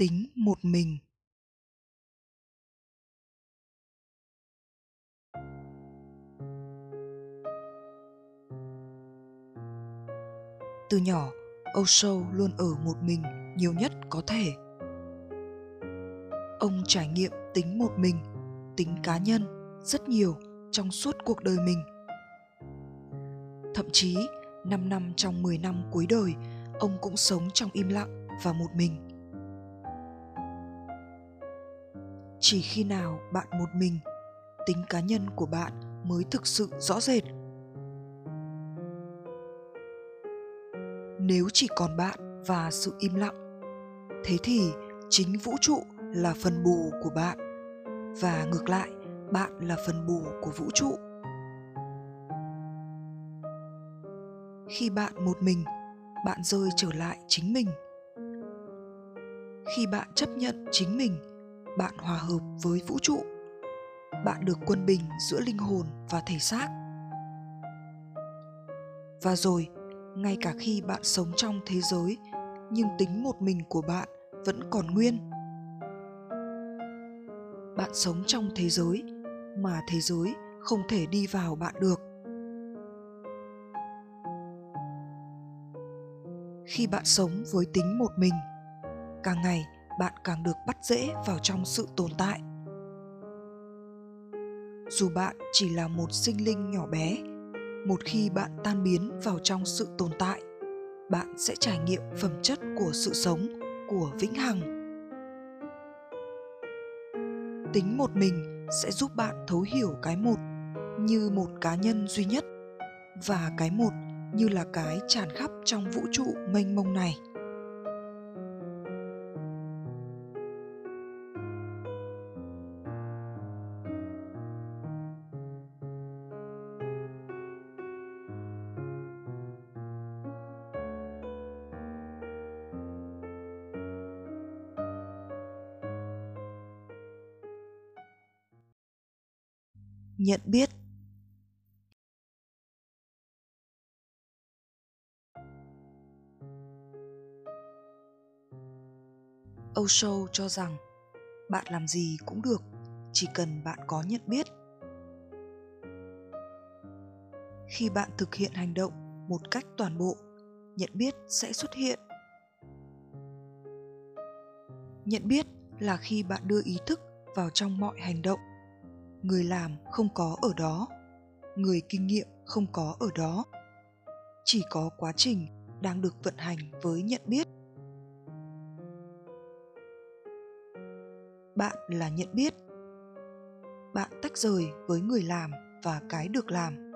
tính một mình. Từ nhỏ osho luôn ở một mình nhiều nhất có thể. Ông trải nghiệm tính một mình tính cá nhân rất nhiều trong suốt cuộc đời mình. Thậm chí 5 năm trong 10 năm cuối đời, ông cũng sống trong im lặng và một mình. Chỉ khi nào bạn một mình, tính cá nhân của bạn mới thực sự rõ rệt. Nếu chỉ còn bạn và sự im lặng, thế thì chính vũ trụ là phần bù của bạn và ngược lại, bạn là phần bù của vũ trụ khi bạn một mình bạn rơi trở lại chính mình khi bạn chấp nhận chính mình bạn hòa hợp với vũ trụ. Bạn được quân bình giữa linh hồn và thể xác. Và rồi, ngay cả khi bạn sống trong thế giới, nhưng tính một mình của bạn vẫn còn nguyên. Bạn sống trong thế giới mà thế giới không thể đi vào bạn được. Khi bạn sống với tính một mình càng ngày bạn càng được bắt dễ vào trong sự tồn tại. Dù bạn chỉ là một sinh linh nhỏ bé, một khi bạn tan biến vào trong sự tồn tại, bạn sẽ trải nghiệm phẩm chất của sự sống của vĩnh hằng. Tính một mình sẽ giúp bạn thấu hiểu cái một như một cá nhân duy nhất và cái một như là cái tràn khắp trong vũ trụ mênh mông này. Nhận biết Osho cho rằng bạn làm gì cũng được, chỉ cần bạn có nhận biết. Khi bạn thực hiện hành động một cách toàn bộ, nhận biết sẽ xuất hiện. Nhận biết là khi bạn đưa ý thức vào trong mọi hành động. Người làm không có ở đó, người kinh nghiệm không có ở đó. Chỉ có quá trình đang được vận hành với nhận biết. Bạn là nhận biết. Bạn tách rời với người làm và cái được làm.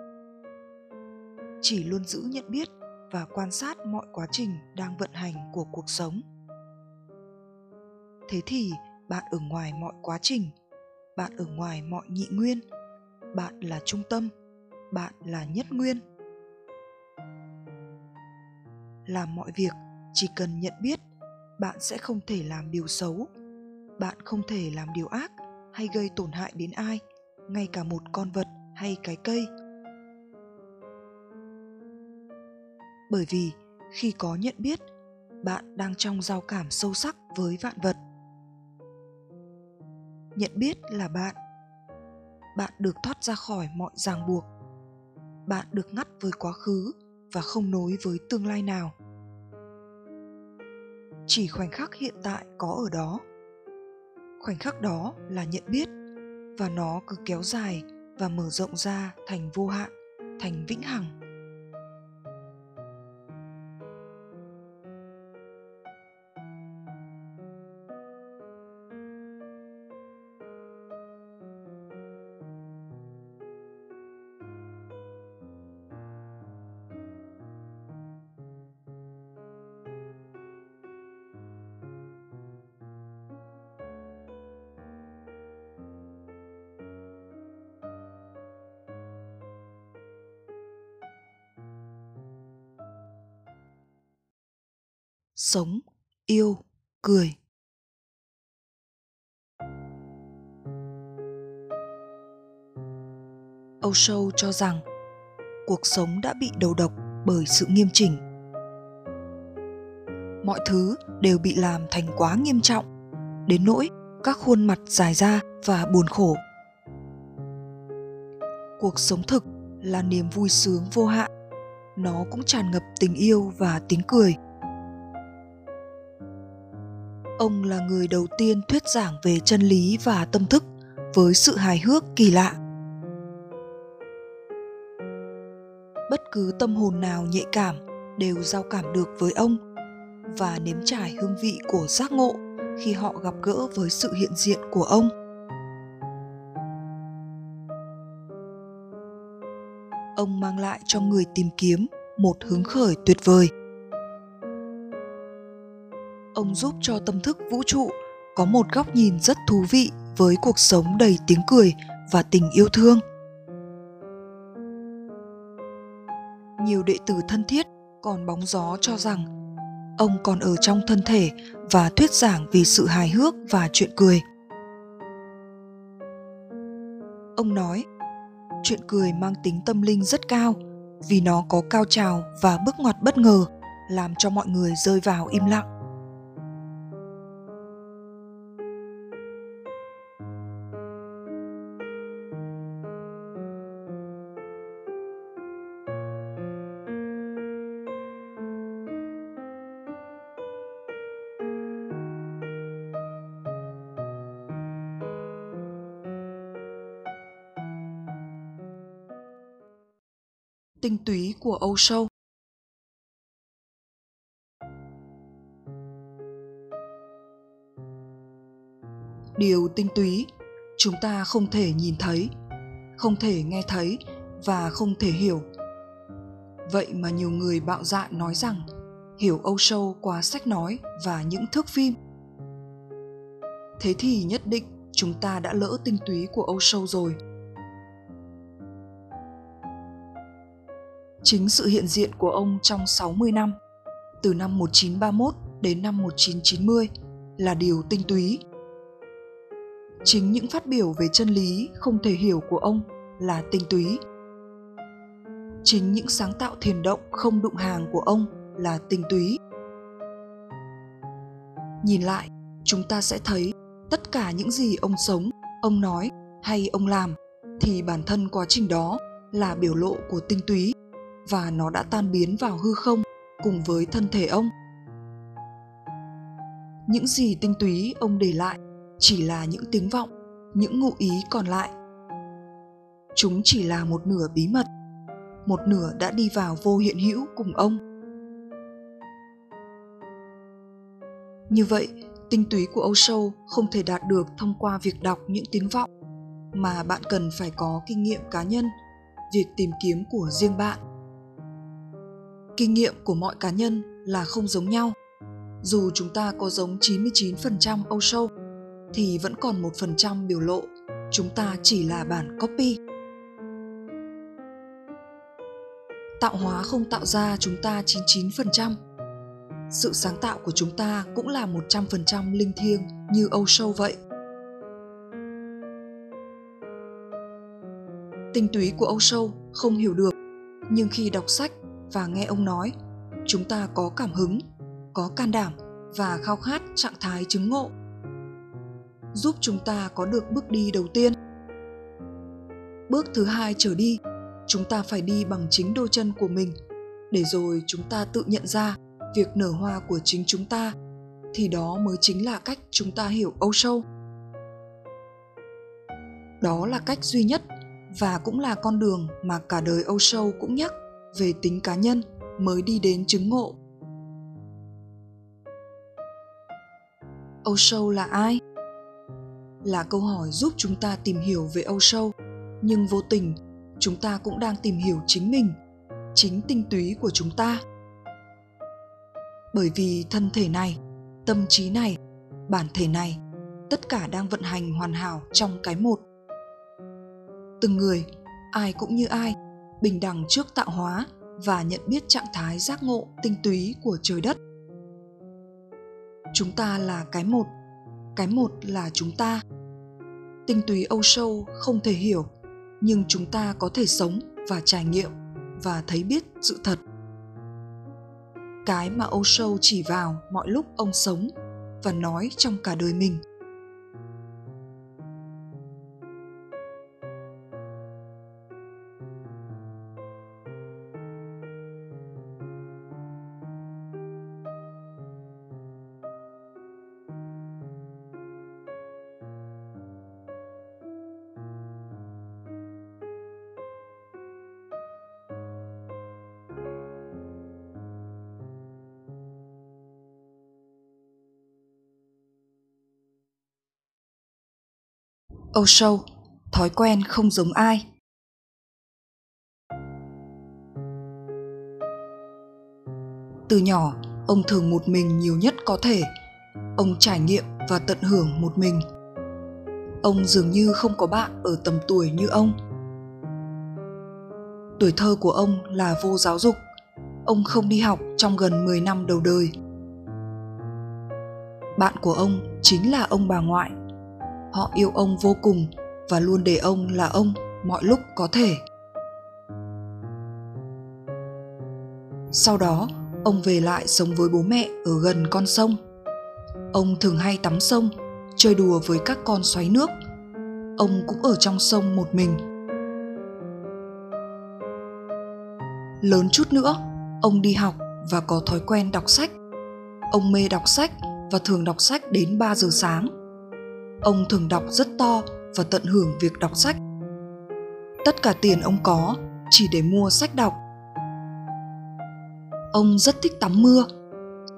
Chỉ luôn giữ nhận biết và quan sát mọi quá trình đang vận hành của cuộc sống. Thế thì bạn ở ngoài mọi quá trình bạn ở ngoài mọi nhị nguyên. Bạn là trung tâm. Bạn là nhất nguyên. Làm mọi việc, chỉ cần nhận biết, bạn sẽ không thể làm điều xấu. Bạn không thể làm điều ác hay gây tổn hại đến ai, ngay cả một con vật hay cái cây. Bởi vì, khi có nhận biết, bạn đang trong giao cảm sâu sắc với vạn vật nhận biết là bạn. Bạn được thoát ra khỏi mọi ràng buộc. Bạn được ngắt với quá khứ và không nối với tương lai nào. Chỉ khoảnh khắc hiện tại có ở đó. Khoảnh khắc đó là nhận biết và nó cứ kéo dài và mở rộng ra thành vô hạn, thành vĩnh hằng. Sống, yêu, cười. Âu sâu cho rằng cuộc sống đã bị đầu độc bởi sự nghiêm chỉnh. Mọi thứ đều bị làm thành quá nghiêm trọng, đến nỗi các khuôn mặt dài ra và buồn khổ. Cuộc sống thực là niềm vui sướng vô hạn. Nó cũng tràn ngập tình yêu và tiếng cười ông là người đầu tiên thuyết giảng về chân lý và tâm thức với sự hài hước kỳ lạ. Bất cứ tâm hồn nào nhạy cảm đều giao cảm được với ông và nếm trải hương vị của giác ngộ khi họ gặp gỡ với sự hiện diện của ông. Ông mang lại cho người tìm kiếm một hứng khởi tuyệt vời ông giúp cho tâm thức vũ trụ có một góc nhìn rất thú vị với cuộc sống đầy tiếng cười và tình yêu thương. Nhiều đệ tử thân thiết còn bóng gió cho rằng ông còn ở trong thân thể và thuyết giảng vì sự hài hước và chuyện cười. Ông nói, chuyện cười mang tính tâm linh rất cao vì nó có cao trào và bước ngoặt bất ngờ, làm cho mọi người rơi vào im lặng. Của Âu Sâu. Điều tinh túy chúng ta không thể nhìn thấy, không thể nghe thấy và không thể hiểu. Vậy mà nhiều người bạo dạn nói rằng hiểu Âu Sâu qua sách nói và những thước phim. Thế thì nhất định chúng ta đã lỡ tinh túy của Âu Sâu rồi. Chính sự hiện diện của ông trong 60 năm, từ năm 1931 đến năm 1990 là điều tinh túy. Chính những phát biểu về chân lý không thể hiểu của ông là tinh túy. Chính những sáng tạo thiền động không đụng hàng của ông là tinh túy. Nhìn lại, chúng ta sẽ thấy tất cả những gì ông sống, ông nói hay ông làm thì bản thân quá trình đó là biểu lộ của tinh túy và nó đã tan biến vào hư không cùng với thân thể ông. Những gì tinh túy ông để lại chỉ là những tiếng vọng, những ngụ ý còn lại. Chúng chỉ là một nửa bí mật, một nửa đã đi vào vô hiện hữu cùng ông. Như vậy, tinh túy của âu sâu không thể đạt được thông qua việc đọc những tiếng vọng mà bạn cần phải có kinh nghiệm cá nhân, việc tìm kiếm của riêng bạn kinh nghiệm của mọi cá nhân là không giống nhau. Dù chúng ta có giống 99% Âu Sâu, thì vẫn còn 1% biểu lộ, chúng ta chỉ là bản copy. Tạo hóa không tạo ra chúng ta 99%. Sự sáng tạo của chúng ta cũng là 100% linh thiêng như Âu Sâu vậy. Tinh túy của Âu Sâu không hiểu được, nhưng khi đọc sách và nghe ông nói. Chúng ta có cảm hứng, có can đảm và khao khát trạng thái chứng ngộ. Giúp chúng ta có được bước đi đầu tiên. Bước thứ hai trở đi, chúng ta phải đi bằng chính đôi chân của mình. Để rồi chúng ta tự nhận ra việc nở hoa của chính chúng ta, thì đó mới chính là cách chúng ta hiểu âu sâu đó là cách duy nhất và cũng là con đường mà cả đời âu sâu cũng nhắc về tính cá nhân mới đi đến chứng ngộ. Âu sâu là ai? Là câu hỏi giúp chúng ta tìm hiểu về âu sâu nhưng vô tình, chúng ta cũng đang tìm hiểu chính mình, chính tinh túy của chúng ta. Bởi vì thân thể này, tâm trí này, bản thể này, tất cả đang vận hành hoàn hảo trong cái một. Từng người, ai cũng như ai bình đẳng trước tạo hóa và nhận biết trạng thái giác ngộ tinh túy của trời đất. Chúng ta là cái một cái một là chúng ta. Tinh túy âu sâu không thể hiểu, nhưng chúng ta có thể sống và trải nghiệm và thấy biết sự thật. Cái mà âu sâu chỉ vào mọi lúc ông sống và nói trong cả đời mình. Osho, thói quen không giống ai. Từ nhỏ, ông thường một mình nhiều nhất có thể. Ông trải nghiệm và tận hưởng một mình. Ông dường như không có bạn ở tầm tuổi như ông. Tuổi thơ của ông là vô giáo dục. Ông không đi học trong gần 10 năm đầu đời. Bạn của ông chính là ông bà ngoại họ yêu ông vô cùng và luôn để ông là ông mọi lúc có thể. Sau đó, ông về lại sống với bố mẹ ở gần con sông. Ông thường hay tắm sông, chơi đùa với các con xoáy nước. Ông cũng ở trong sông một mình. Lớn chút nữa, ông đi học và có thói quen đọc sách. Ông mê đọc sách và thường đọc sách đến 3 giờ sáng ông thường đọc rất to và tận hưởng việc đọc sách. Tất cả tiền ông có chỉ để mua sách đọc. Ông rất thích tắm mưa.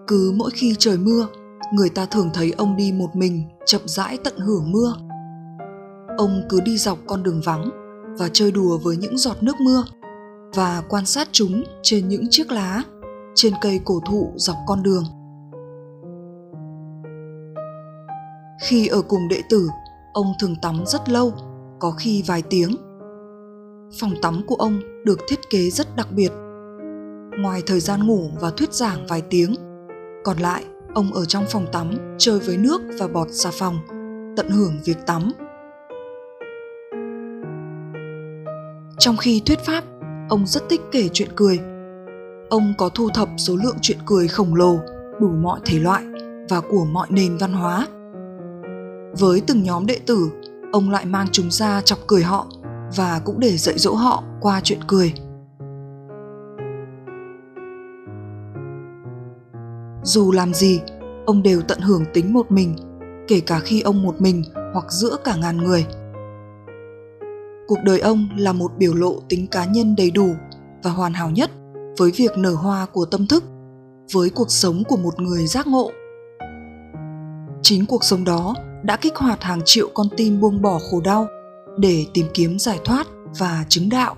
Cứ mỗi khi trời mưa, người ta thường thấy ông đi một mình, chậm rãi tận hưởng mưa. Ông cứ đi dọc con đường vắng và chơi đùa với những giọt nước mưa và quan sát chúng trên những chiếc lá, trên cây cổ thụ dọc con đường. Khi ở cùng đệ tử, ông thường tắm rất lâu, có khi vài tiếng. Phòng tắm của ông được thiết kế rất đặc biệt. Ngoài thời gian ngủ và thuyết giảng vài tiếng, còn lại ông ở trong phòng tắm chơi với nước và bọt xà phòng, tận hưởng việc tắm. Trong khi thuyết pháp, ông rất thích kể chuyện cười. Ông có thu thập số lượng chuyện cười khổng lồ, đủ mọi thể loại và của mọi nền văn hóa với từng nhóm đệ tử, ông lại mang chúng ra chọc cười họ và cũng để dạy dỗ họ qua chuyện cười. Dù làm gì, ông đều tận hưởng tính một mình, kể cả khi ông một mình hoặc giữa cả ngàn người. Cuộc đời ông là một biểu lộ tính cá nhân đầy đủ và hoàn hảo nhất với việc nở hoa của tâm thức, với cuộc sống của một người giác ngộ chính cuộc sống đó đã kích hoạt hàng triệu con tim buông bỏ khổ đau để tìm kiếm giải thoát và chứng đạo.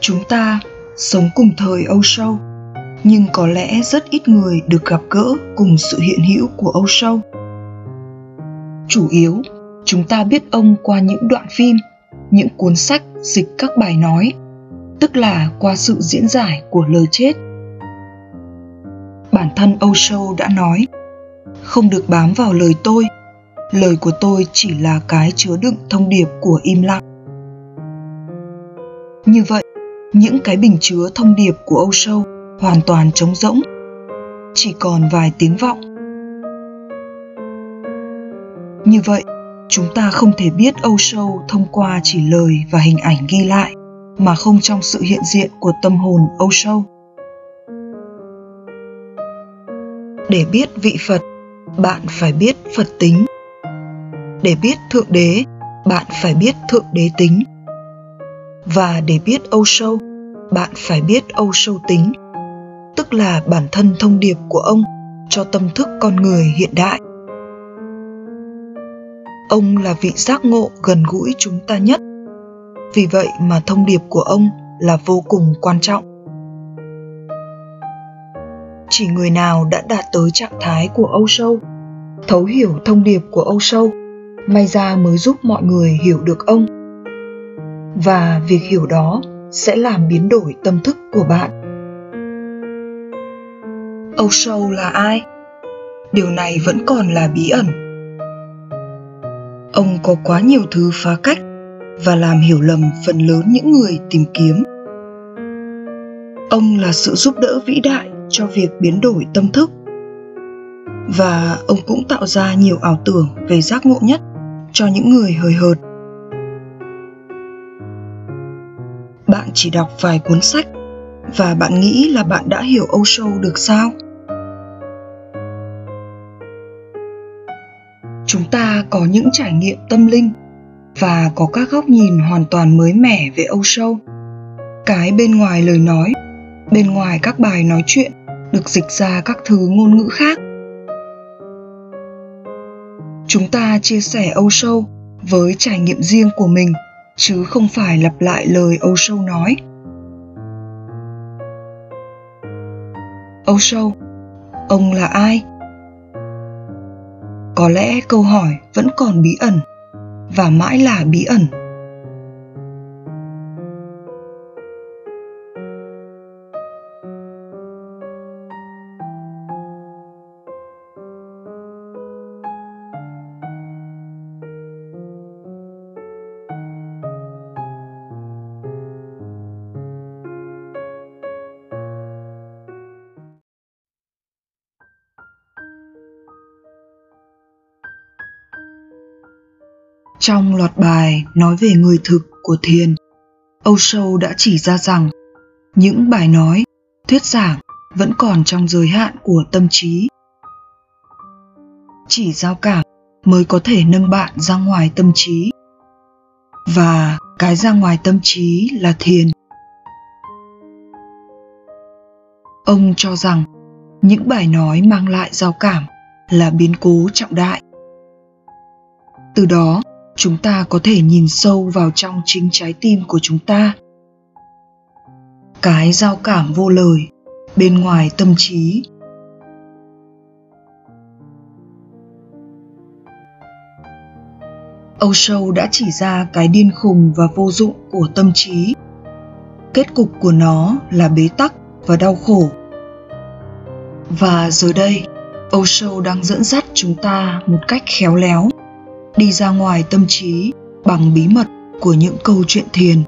Chúng ta sống cùng thời Âu Sâu nhưng có lẽ rất ít người được gặp gỡ cùng sự hiện hữu của Âu Sâu. Chủ yếu, chúng ta biết ông qua những đoạn phim, những cuốn sách dịch các bài nói, tức là qua sự diễn giải của lời chết. Bản thân Âu Sâu đã nói, không được bám vào lời tôi, lời của tôi chỉ là cái chứa đựng thông điệp của im lặng. Như vậy, những cái bình chứa thông điệp của Âu Sâu hoàn toàn trống rỗng. Chỉ còn vài tiếng vọng. Như vậy, chúng ta không thể biết âu sâu thông qua chỉ lời và hình ảnh ghi lại, mà không trong sự hiện diện của tâm hồn âu sâu để biết vị phật, bạn phải biết phật tính. Để biết thượng đế, bạn phải biết thượng đế tính và để biết âu sâu, bạn phải biết âu sâu tính, tức là bản thân thông điệp của ông cho tâm thức con người hiện đại. Ông là vị giác ngộ gần gũi chúng ta nhất. Vì vậy mà thông điệp của ông là vô cùng quan trọng. Chỉ người nào đã đạt tới trạng thái của âu sâu, thấu hiểu thông điệp của âu sâu, may ra mới giúp mọi người hiểu được ông và việc hiểu đó sẽ làm biến đổi tâm thức của bạn âu sâu là ai? Điều này vẫn còn là bí ẩn. Ông có quá nhiều thứ phá cách và làm hiểu lầm phần lớn những người tìm kiếm. Ông là sự giúp đỡ vĩ đại cho việc biến đổi tâm thức. Và ông cũng tạo ra nhiều ảo tưởng về giác ngộ nhất cho những người hời hợt. bạn chỉ đọc vài cuốn sách. Và bạn nghĩ là bạn đã hiểu âu sâu được sao? Chúng ta có những trải nghiệm tâm linh và có các góc nhìn hoàn toàn mới mẻ về âu sâu cái bên ngoài lời nói, bên ngoài các bài nói chuyện được dịch ra các thứ ngôn ngữ khác. Chúng ta chia sẻ âu sâu với trải nghiệm riêng của mình chứ không phải lặp lại lời âu sâu nói. Âu sâu, ông là ai? Có lẽ câu hỏi vẫn còn bí ẩn, và mãi là bí ẩn. Trong loạt bài nói về người thực của thiền, Âu Sâu đã chỉ ra rằng những bài nói, thuyết giảng vẫn còn trong giới hạn của tâm trí. Chỉ giao cảm mới có thể nâng bạn ra ngoài tâm trí. Và cái ra ngoài tâm trí là thiền. Ông cho rằng những bài nói mang lại giao cảm là biến cố trọng đại. Từ đó, chúng ta có thể nhìn sâu vào trong chính trái tim của chúng ta cái giao cảm vô lời bên ngoài tâm trí Âu Sâu đã chỉ ra cái điên khùng và vô dụng của tâm trí. Kết cục của nó là bế tắc và đau khổ. Và giờ đây, Âu Sâu đang dẫn dắt chúng ta một cách khéo léo đi ra ngoài tâm trí bằng bí mật của những câu chuyện thiền.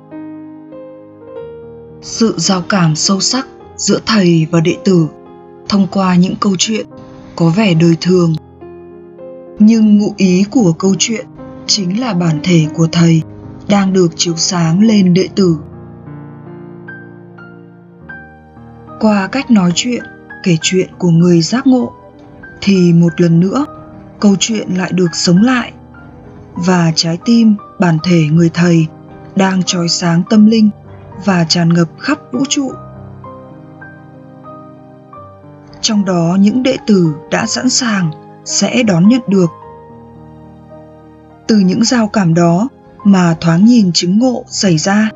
Sự giao cảm sâu sắc giữa thầy và đệ tử thông qua những câu chuyện có vẻ đời thường. Nhưng ngụ ý của câu chuyện chính là bản thể của thầy đang được chiếu sáng lên đệ tử. Qua cách nói chuyện, kể chuyện của người giác ngộ, thì một lần nữa, câu chuyện lại được sống lại và trái tim, bản thể người thầy đang trói sáng tâm linh và tràn ngập khắp vũ trụ. Trong đó, những đệ tử đã sẵn sàng sẽ đón nhận được. Từ những giao cảm đó mà thoáng nhìn chứng ngộ xảy ra.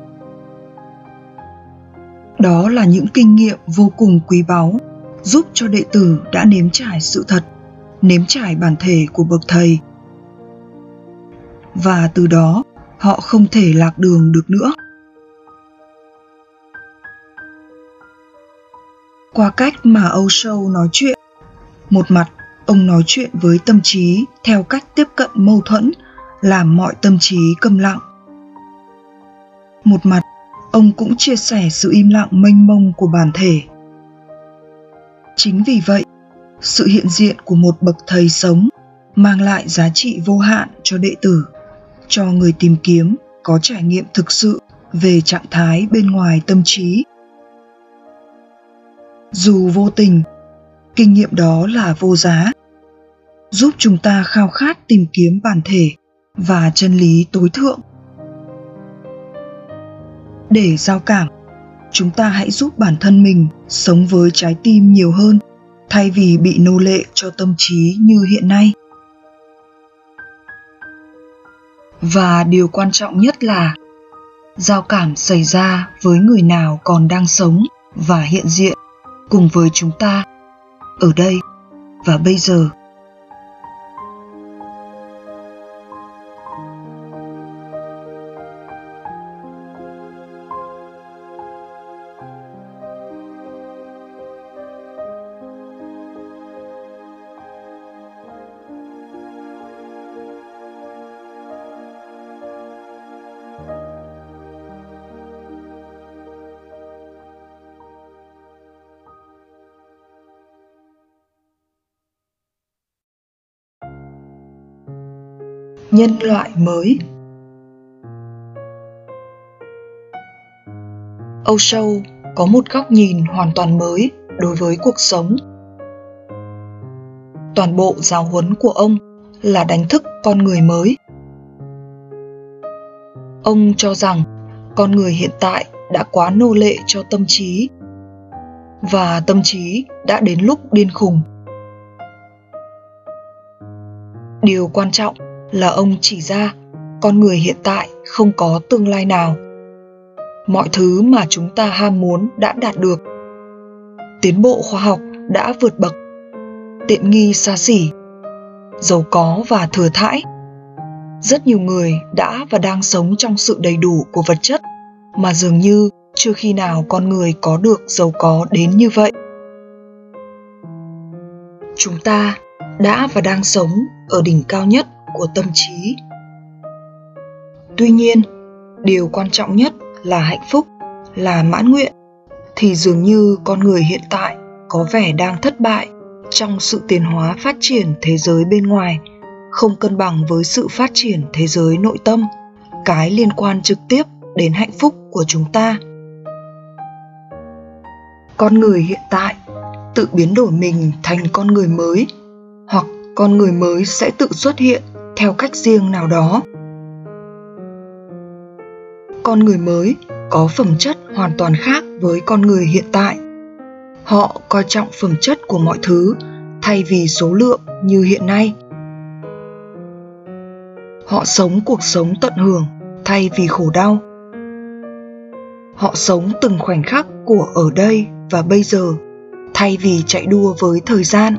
Đó là những kinh nghiệm vô cùng quý báu, giúp cho đệ tử đã nếm trải sự thật, nếm trải bản thể của bậc thầy và từ đó, họ không thể lạc đường được nữa. Qua cách mà âu sâu nói chuyện, một mặt, ông nói chuyện với tâm trí theo cách tiếp cận mâu thuẫn, làm mọi tâm trí câm lặng. Một mặt, ông cũng chia sẻ sự im lặng mênh mông của bản thể. Chính vì vậy, sự hiện diện của một bậc thầy sống mang lại giá trị vô hạn cho đệ tử cho người tìm kiếm, có trải nghiệm thực sự về trạng thái bên ngoài tâm trí. Dù vô tình, kinh nghiệm đó là vô giá, giúp chúng ta khao khát tìm kiếm bản thể và chân lý tối thượng. Để giao cảm, chúng ta hãy giúp bản thân mình sống với trái tim nhiều hơn, thay vì bị nô lệ cho tâm trí như hiện nay. Và điều quan trọng nhất là, giao cảm xảy ra với người nào còn đang sống và hiện diện cùng với chúng ta ở đây. Và bây giờ nhân loại mới. Âu sâu có một góc nhìn hoàn toàn mới đối với cuộc sống. Toàn bộ giáo huấn của ông là đánh thức con người mới. Ông cho rằng con người hiện tại đã quá nô lệ cho tâm trí và tâm trí đã đến lúc điên khùng. Điều quan trọng là ông chỉ ra, con người hiện tại không có tương lai nào. Mọi thứ mà chúng ta ham muốn đã đạt được. Tiến bộ khoa học đã vượt bậc. Tiện nghi xa xỉ, giàu có và thừa thãi. Rất nhiều người đã và đang sống trong sự đầy đủ của vật chất, mà dường như chưa khi nào con người có được giàu có đến như vậy. Chúng ta đã và đang sống ở đỉnh cao nhất của tâm trí. Tuy nhiên, điều quan trọng nhất là hạnh phúc, là mãn nguyện, thì dường như con người hiện tại có vẻ đang thất bại trong sự tiến hóa phát triển thế giới bên ngoài, không cân bằng với sự phát triển thế giới nội tâm, cái liên quan trực tiếp đến hạnh phúc của chúng ta. Con người hiện tại tự biến đổi mình thành con người mới, hoặc con người mới sẽ tự xuất hiện theo cách riêng nào đó. Con người mới có phẩm chất hoàn toàn khác với con người hiện tại. Họ coi trọng phẩm chất của mọi thứ thay vì số lượng như hiện nay. Họ sống cuộc sống tận hưởng thay vì khổ đau. Họ sống từng khoảnh khắc của ở đây và bây giờ thay vì chạy đua với thời gian.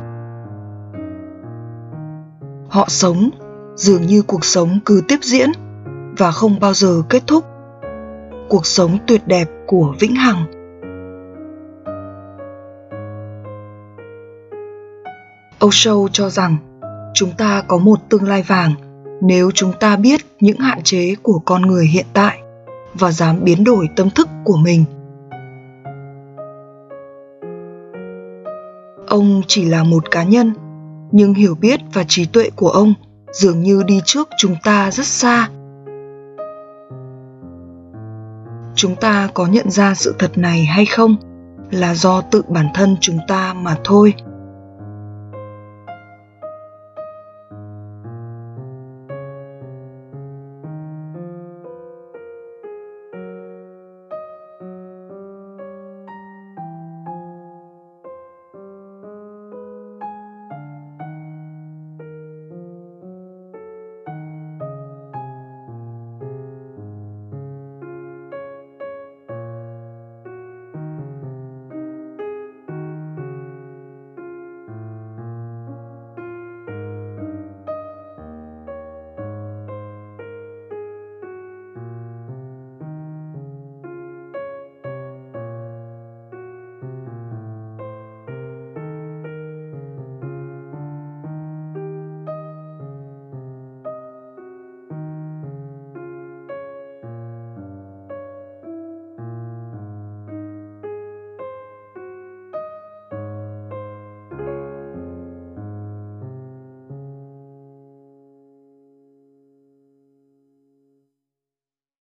Họ sống dường như cuộc sống cứ tiếp diễn và không bao giờ kết thúc. Cuộc sống tuyệt đẹp của vĩnh hằng. Osho cho rằng chúng ta có một tương lai vàng nếu chúng ta biết những hạn chế của con người hiện tại và dám biến đổi tâm thức của mình. Ông chỉ là một cá nhân, nhưng hiểu biết và trí tuệ của ông dường như đi trước chúng ta rất xa. Chúng ta có nhận ra sự thật này hay không? Là do tự bản thân chúng ta mà thôi.